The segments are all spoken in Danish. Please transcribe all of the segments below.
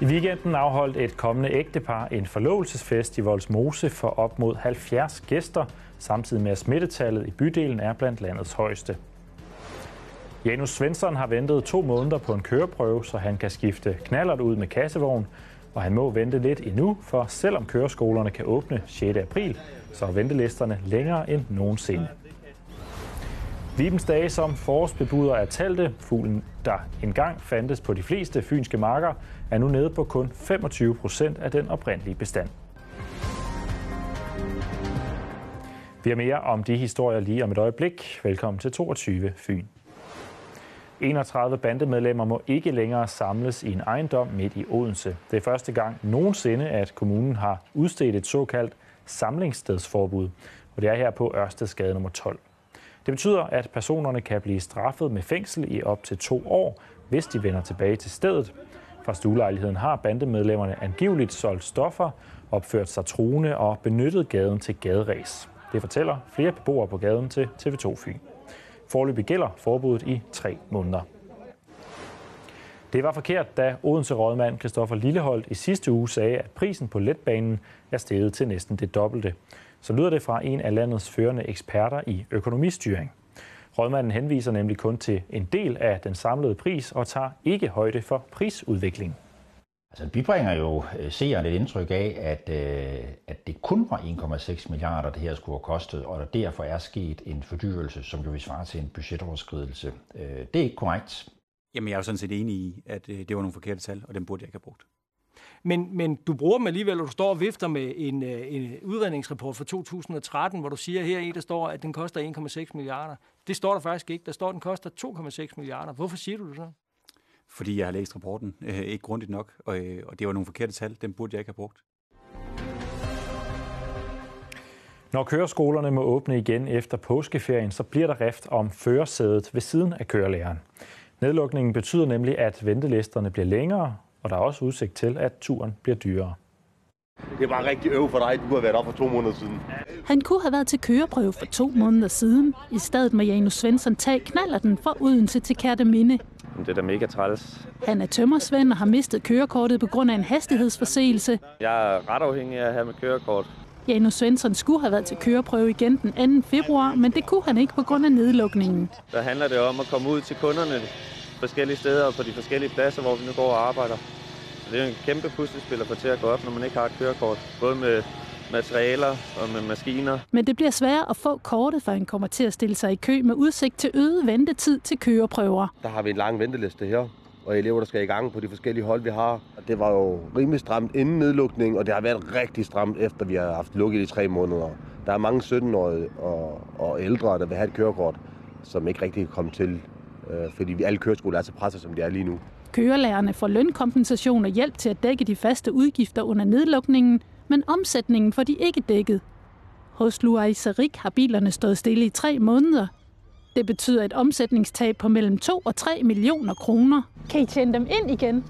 I weekenden afholdt et kommende ægtepar en forlovelsesfest i Voldsmose for op mod 70 gæster, samtidig med at smittetallet i bydelen er blandt landets højeste. Janus Svensson har ventet to måneder på en køreprøve, så han kan skifte knallert ud med kassevogn, og han må vente lidt endnu, for selvom køreskolerne kan åbne 6. april, så er ventelisterne længere end nogensinde. Vibens dage som forårsbebuder er talte. Fuglen, der engang fandtes på de fleste fynske marker, er nu nede på kun 25 procent af den oprindelige bestand. Vi har mere om de historier lige om et øjeblik. Velkommen til 22 Fyn. 31 bandemedlemmer må ikke længere samles i en ejendom midt i Odense. Det er første gang nogensinde, at kommunen har udstedt et såkaldt samlingsstedsforbud, og det er her på Ørstedsgade nummer 12. Det betyder, at personerne kan blive straffet med fængsel i op til to år, hvis de vender tilbage til stedet. Fra stuelejligheden har bandemedlemmerne angiveligt solgt stoffer, opført sig truende og benyttet gaden til gaderæs. Det fortæller flere beboere på gaden til TV2 Fyn. Forløbig gælder forbuddet i tre måneder. Det var forkert, da Odense rådmand Christoffer Lilleholdt i sidste uge sagde, at prisen på letbanen er steget til næsten det dobbelte. Så lyder det fra en af landets førende eksperter i økonomistyring. Rådmanden henviser nemlig kun til en del af den samlede pris og tager ikke højde for prisudviklingen. Altså, vi bringer jo øh, seerne et indtryk af, at, øh, at det kun var 1,6 milliarder, det her skulle have kostet, og der derfor er sket en fordyrelse, som jo vil svare til en budgetoverskridelse. Øh, det er ikke korrekt. Jamen, jeg er jo sådan set enig i, at øh, det var nogle forkerte tal, og dem burde jeg ikke have brugt. Men, men du bruger dem alligevel, og du står og vifter med en, øh, en udredningsrapport fra 2013, hvor du siger her i, der står, at den koster 1,6 milliarder. Det står der faktisk ikke. Der står, at den koster 2,6 milliarder. Hvorfor siger du det så? Fordi jeg har læst rapporten øh, ikke grundigt nok, og, øh, og det var nogle forkerte tal. Dem burde jeg ikke have brugt. Når køreskolerne må åbne igen efter påskeferien, så bliver der rift om førersædet ved siden af kørelæreren. Nedlukningen betyder nemlig, at ventelisterne bliver længere, og der er også udsigt til, at turen bliver dyrere. Det er bare rigtig øv for dig. Du har været op for to måneder siden. Han kunne have været til køreprøve for to måneder siden. I stedet må Janus Svensson tage knallerten fra Odense til Kærteminde. Det er da mega træls. Han er tømmersvend og har mistet kørekortet på grund af en hastighedsforseelse. Jeg er ret afhængig af at have med kørekort. Janus Svensson skulle have været til køreprøve igen den 2. februar, men det kunne han ikke på grund af nedlukningen. Der handler det om at komme ud til kunderne forskellige steder og på de forskellige pladser, hvor vi nu går og arbejder. Det er en kæmpe puslespil at få til at gå op, når man ikke har et kørekort. Både med materialer og med maskiner. Men det bliver sværere at få kortet, for han kommer til at stille sig i kø med udsigt til øget ventetid til køreprøver. Der har vi en lang venteliste her, og elever, der skal i gang på de forskellige hold, vi har. Det var jo rimelig stramt inden nedlukningen, og det har været rigtig stramt, efter vi har haft lukket i tre måneder. Der er mange 17-årige og, og ældre, der vil have et kørekort, som ikke rigtig kan komme til, øh, fordi vi alle køreskoler er så presset, som de er lige nu. Kørelærerne får lønkompensation og hjælp til at dække de faste udgifter under nedlukningen, men omsætningen får de ikke dækket. Hos Luai Sarik har bilerne stået stille i tre måneder. Det betyder et omsætningstab på mellem 2 og 3 millioner kroner. Kan I tjene dem ind igen?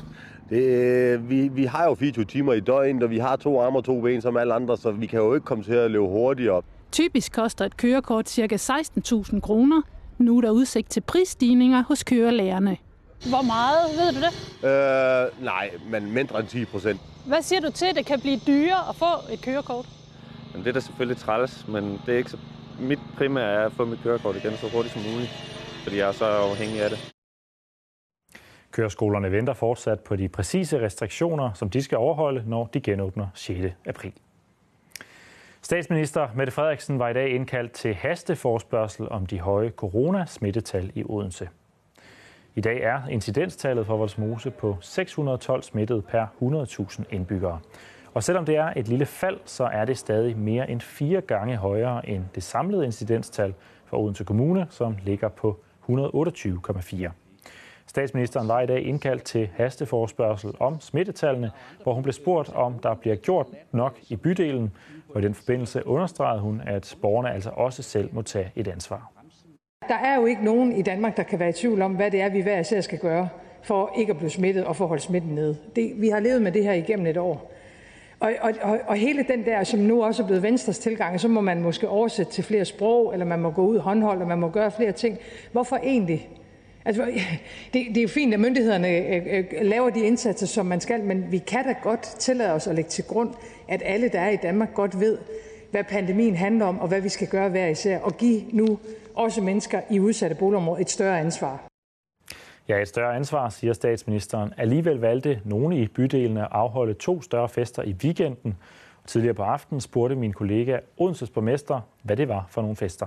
Det, øh, vi, vi har jo 24 timer i døgnet, og vi har to arme og to ben som alle andre, så vi kan jo ikke komme til at løbe hurtigere. Typisk koster et kørekort ca. 16.000 kroner. Nu er der udsigt til prisstigninger hos kørelærerne. Hvor meget, ved du det? Øh, nej, men mindre end 10 procent. Hvad siger du til, at det kan blive dyrere at få et kørekort? Men det er da selvfølgelig træls, men det er ikke så... Mit primære er at få mit kørekort igen så hurtigt som muligt, fordi jeg er så afhængig af det. Køreskolerne venter fortsat på de præcise restriktioner, som de skal overholde, når de genåbner 6. april. Statsminister Mette Frederiksen var i dag indkaldt til hasteforspørgsel om de høje coronasmittetal i Odense. I dag er incidenstallet for Voldsmose på 612 smittede per 100.000 indbyggere. Og selvom det er et lille fald, så er det stadig mere end fire gange højere end det samlede incidenstal for Odense Kommune, som ligger på 128,4. Statsministeren var i dag indkaldt til hasteforspørgsel om smittetallene, hvor hun blev spurgt, om der bliver gjort nok i bydelen. Og i den forbindelse understregede hun, at borgerne altså også selv må tage et ansvar. Der er jo ikke nogen i Danmark, der kan være i tvivl om, hvad det er, vi hver især skal gøre for ikke at blive smittet og for at holde smitten nede. Det, vi har levet med det her igennem et år. Og, og, og, og hele den der, som nu også er blevet Venstres tilgang, så må man måske oversætte til flere sprog, eller man må gå ud håndhold, og man må gøre flere ting. Hvorfor egentlig Altså, det, det er jo fint, at myndighederne øh, øh, øh, laver de indsatser, som man skal, men vi kan da godt tillade os at lægge til grund, at alle, der er i Danmark, godt ved, hvad pandemien handler om, og hvad vi skal gøre hver især, og give nu også mennesker i udsatte boligområder et større ansvar. Ja, et større ansvar, siger statsministeren. Alligevel valgte nogle i bydelene at afholde to større fester i weekenden. Tidligere på aftenen spurgte min kollega Odenses borgmester, hvad det var for nogle fester.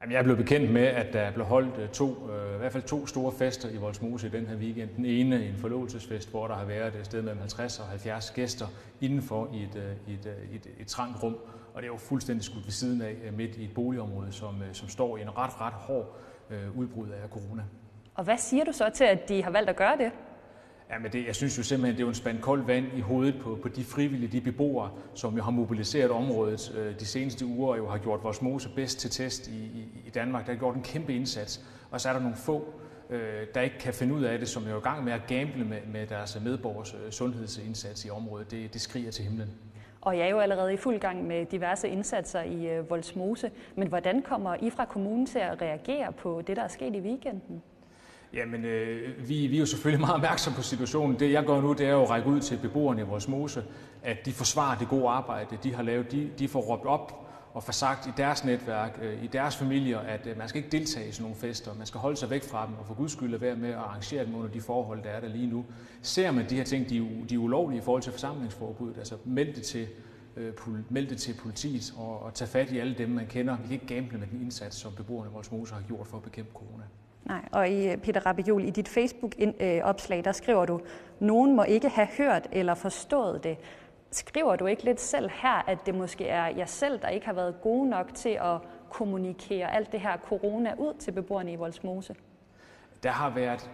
Jamen, jeg er blevet bekendt med, at der blev holdt øh, to, øh, i hvert fald to store fester i Voldsmose i den her weekend. Den ene en forlovelsesfest, hvor der har været et sted mellem 50 og 70 gæster indenfor i et, øh, et, et, et, et trangt rum. Og det er jo fuldstændig skudt ved siden af midt i et boligområde, som, som står i en ret, ret hård udbrud af corona. Og hvad siger du så til, at de har valgt at gøre det? Ja, men det, jeg synes jo simpelthen, det er jo en spand koldt vand i hovedet på, på de frivillige, de beboere, som jo har mobiliseret området øh, de seneste uger, og jo har gjort vores mose bedst til test i, i, i Danmark. Der har gjort en kæmpe indsats. Og så er der nogle få, øh, der ikke kan finde ud af det, som er jo i gang med at gamble med, med deres medborgers øh, sundhedsindsats i området. Det, det skriger til himlen. Og jeg er jo allerede i fuld gang med diverse indsatser i øh, Voldsmose. Men hvordan kommer I fra kommunen til at reagere på det, der er sket i weekenden? Jamen, øh, vi, vi er jo selvfølgelig meget opmærksomme på situationen. Det jeg gør nu, det er jo at række ud til beboerne i vores mose, at de forsvarer det gode arbejde, de har lavet. De, de får råbt op og får sagt i deres netværk, øh, i deres familier, at øh, man skal ikke deltage i sådan nogle fester. Man skal holde sig væk fra dem og for guds skyld at være med at arrangere dem under de forhold, der er der lige nu. Ser man de her ting, de de er ulovlige i forhold til forsamlingsforbuddet, altså meld det til, øh, meld det til politiet og, og tage fat i alle dem, man kender. Vi kan ikke gamble med den indsats, som beboerne i vores mose har gjort for at bekæmpe corona. Nej, og i øh, Peter Rabiol, i dit Facebook-opslag, øh, der skriver du, nogen må ikke have hørt eller forstået det. Skriver du ikke lidt selv her, at det måske er jer selv, der ikke har været gode nok til at kommunikere alt det her corona ud til beboerne i Voldsmose? Der har været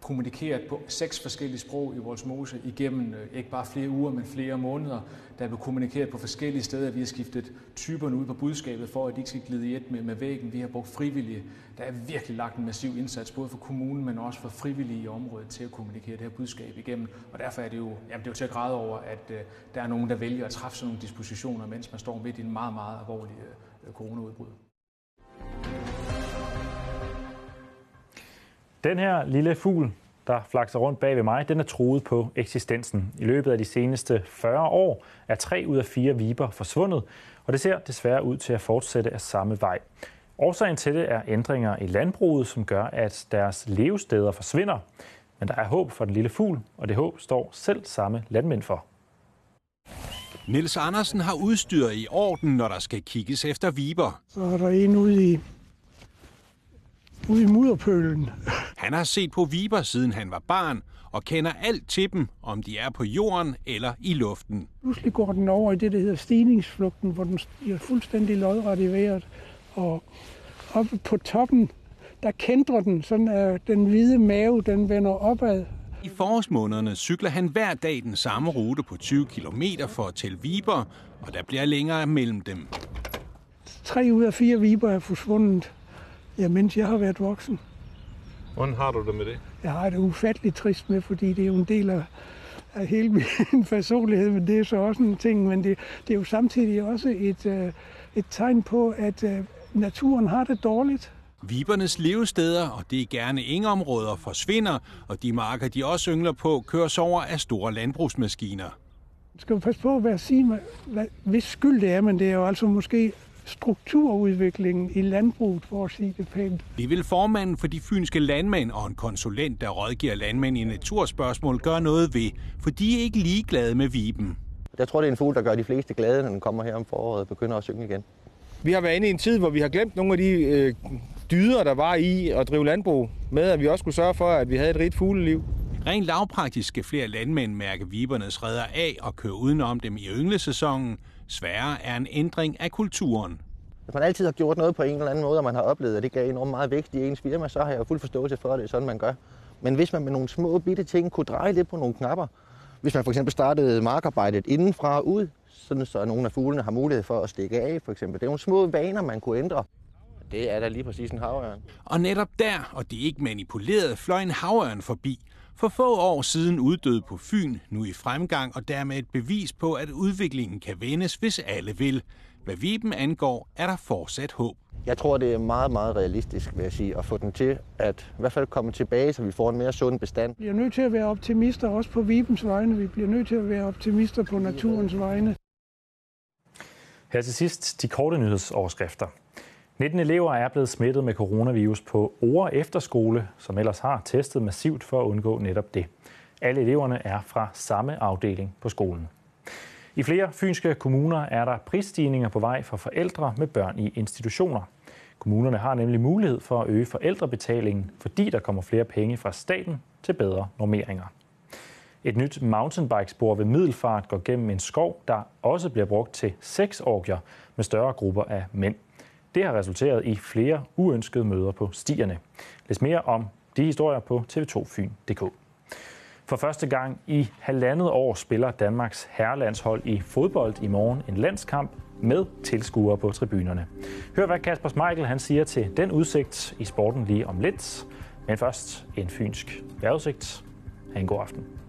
kommunikeret på seks forskellige sprog i vores mose igennem øh, ikke bare flere uger, men flere måneder. Der er blevet kommunikeret på forskellige steder. Vi har skiftet typerne ud på budskabet, for at de ikke skal glide i et med, med væggen. Vi har brugt frivillige. Der er virkelig lagt en massiv indsats, både for kommunen, men også for frivillige i området til at kommunikere det her budskab igennem. Og derfor er det jo, jamen det er jo til at græde over, at uh, der er nogen, der vælger at træffe sådan nogle dispositioner, mens man står midt i en meget, meget alvorlig uh, coronaudbrud. Den her lille fugl, der flakser rundt bag ved mig, den er truet på eksistensen. I løbet af de seneste 40 år er tre ud af fire viber forsvundet, og det ser desværre ud til at fortsætte af samme vej. Årsagen til det er ændringer i landbruget, som gør, at deres levesteder forsvinder. Men der er håb for den lille fugl, og det håb står selv samme landmænd for. Niels Andersen har udstyret i orden, når der skal kigges efter viber. Så er der en ude i ude i mudderpølen. Han har set på viber, siden han var barn, og kender alt til dem, om de er på jorden eller i luften. Pludselig går den over i det, der hedder stigningsflugten, hvor den er fuldstændig lodret i vejret. Og oppe på toppen, der kendrer den, sådan at den hvide mave, den vender opad. I forårsmånederne cykler han hver dag den samme rute på 20 km for at tælle viber, og der bliver længere mellem dem. Tre ud af fire viber er forsvundet ja, mens jeg har været voksen. Hvordan har du det med det? Jeg har det ufatteligt trist med, fordi det er jo en del af, af hele min personlighed, men det er så også en ting, men det, det er jo samtidig også et, øh, et tegn på, at øh, naturen har det dårligt. Vibernes levesteder, og det er gerne ingeområder, forsvinder, og de marker, de også yngler på, køres over af store landbrugsmaskiner. Man skal jo passe på at sige, hvad, hvis skyld det er, men det er jo altså måske strukturudviklingen i landbruget, for at sige det pænt. Det vil formanden for de fynske landmænd og en konsulent, der rådgiver landmænd i naturspørgsmål, gøre noget ved, for de er ikke ligeglade med viben. Jeg tror, det er en fugl, der gør de fleste glade, når den kommer her om foråret og begynder at synge igen. Vi har været inde i en tid, hvor vi har glemt nogle af de øh, dyder, der var i at drive landbrug, med at vi også skulle sørge for, at vi havde et rigt fugleliv. Rent lavpraktisk skal flere landmænd mærke vibernes redder af og køre udenom dem i ynglesæsonen, Sværere er en ændring af kulturen. Hvis man altid har gjort noget på en eller anden måde, og man har oplevet, at det gav enormt meget vægt i ens firma, så har jeg fuld forståelse for, at det er sådan, man gør. Men hvis man med nogle små bitte ting kunne dreje lidt på nogle knapper, hvis man for eksempel startede markarbejdet indenfra og ud, sådan så nogle af fuglene har mulighed for at stikke af, for eksempel. Det er nogle små vaner, man kunne ændre. Det er da lige præcis en havørn. Og netop der, og det er ikke manipuleret, fløj en havørn forbi, for få år siden uddøde på Fyn, nu i fremgang, og dermed et bevis på, at udviklingen kan vendes, hvis alle vil. Hvad Viben angår, er der fortsat håb. Jeg tror, det er meget, meget realistisk, vil jeg sige, at få den til at i hvert fald komme tilbage, så vi får en mere sund bestand. Vi er nødt til at være optimister også på Vibens vegne. Vi bliver nødt til at være optimister på naturens vegne. Her til sidst de korte nyhedsoverskrifter. 19 elever er blevet smittet med coronavirus på Ore Efterskole, som ellers har testet massivt for at undgå netop det. Alle eleverne er fra samme afdeling på skolen. I flere fynske kommuner er der prisstigninger på vej for forældre med børn i institutioner. Kommunerne har nemlig mulighed for at øge forældrebetalingen, fordi der kommer flere penge fra staten til bedre normeringer. Et nyt mountainbikespor ved Middelfart går gennem en skov, der også bliver brugt til sexorgier med større grupper af mænd. Det har resulteret i flere uønskede møder på stierne. Læs mere om de historier på tv2fyn.dk. For første gang i halvandet år spiller Danmarks herrelandshold i fodbold i morgen en landskamp med tilskuere på tribunerne. Hør hvad Kasper Smeichel han siger til den udsigt i sporten lige om lidt. Men først en fynsk vejrudsigt. Ha' en god aften.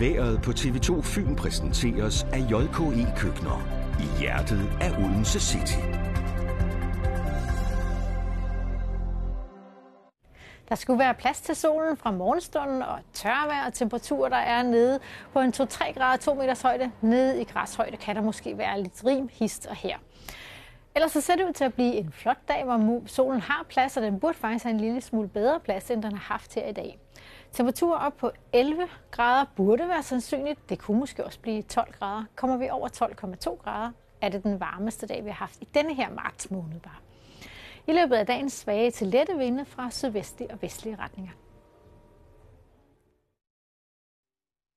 Været på TV2 Fyn præsenteres af JKE Køkkener i hjertet af Odense City. Der skulle være plads til solen fra morgenstunden og tørvejr og temperaturer, der er nede på en 2-3 grader 2 meters højde. Nede i græshøjde kan der måske være lidt rim, hist og her. Ellers så ser det ud til at blive en flot dag, hvor solen har plads, og den burde faktisk have en lille smule bedre plads, end den har haft her i dag. Temperaturer op på 11 grader burde være sandsynligt. Det kunne måske også blive 12 grader. Kommer vi over 12,2 grader, er det den varmeste dag, vi har haft i denne her marts måned bare. I løbet af dagen svage til lette vinde fra sydvestlige og vestlige retninger.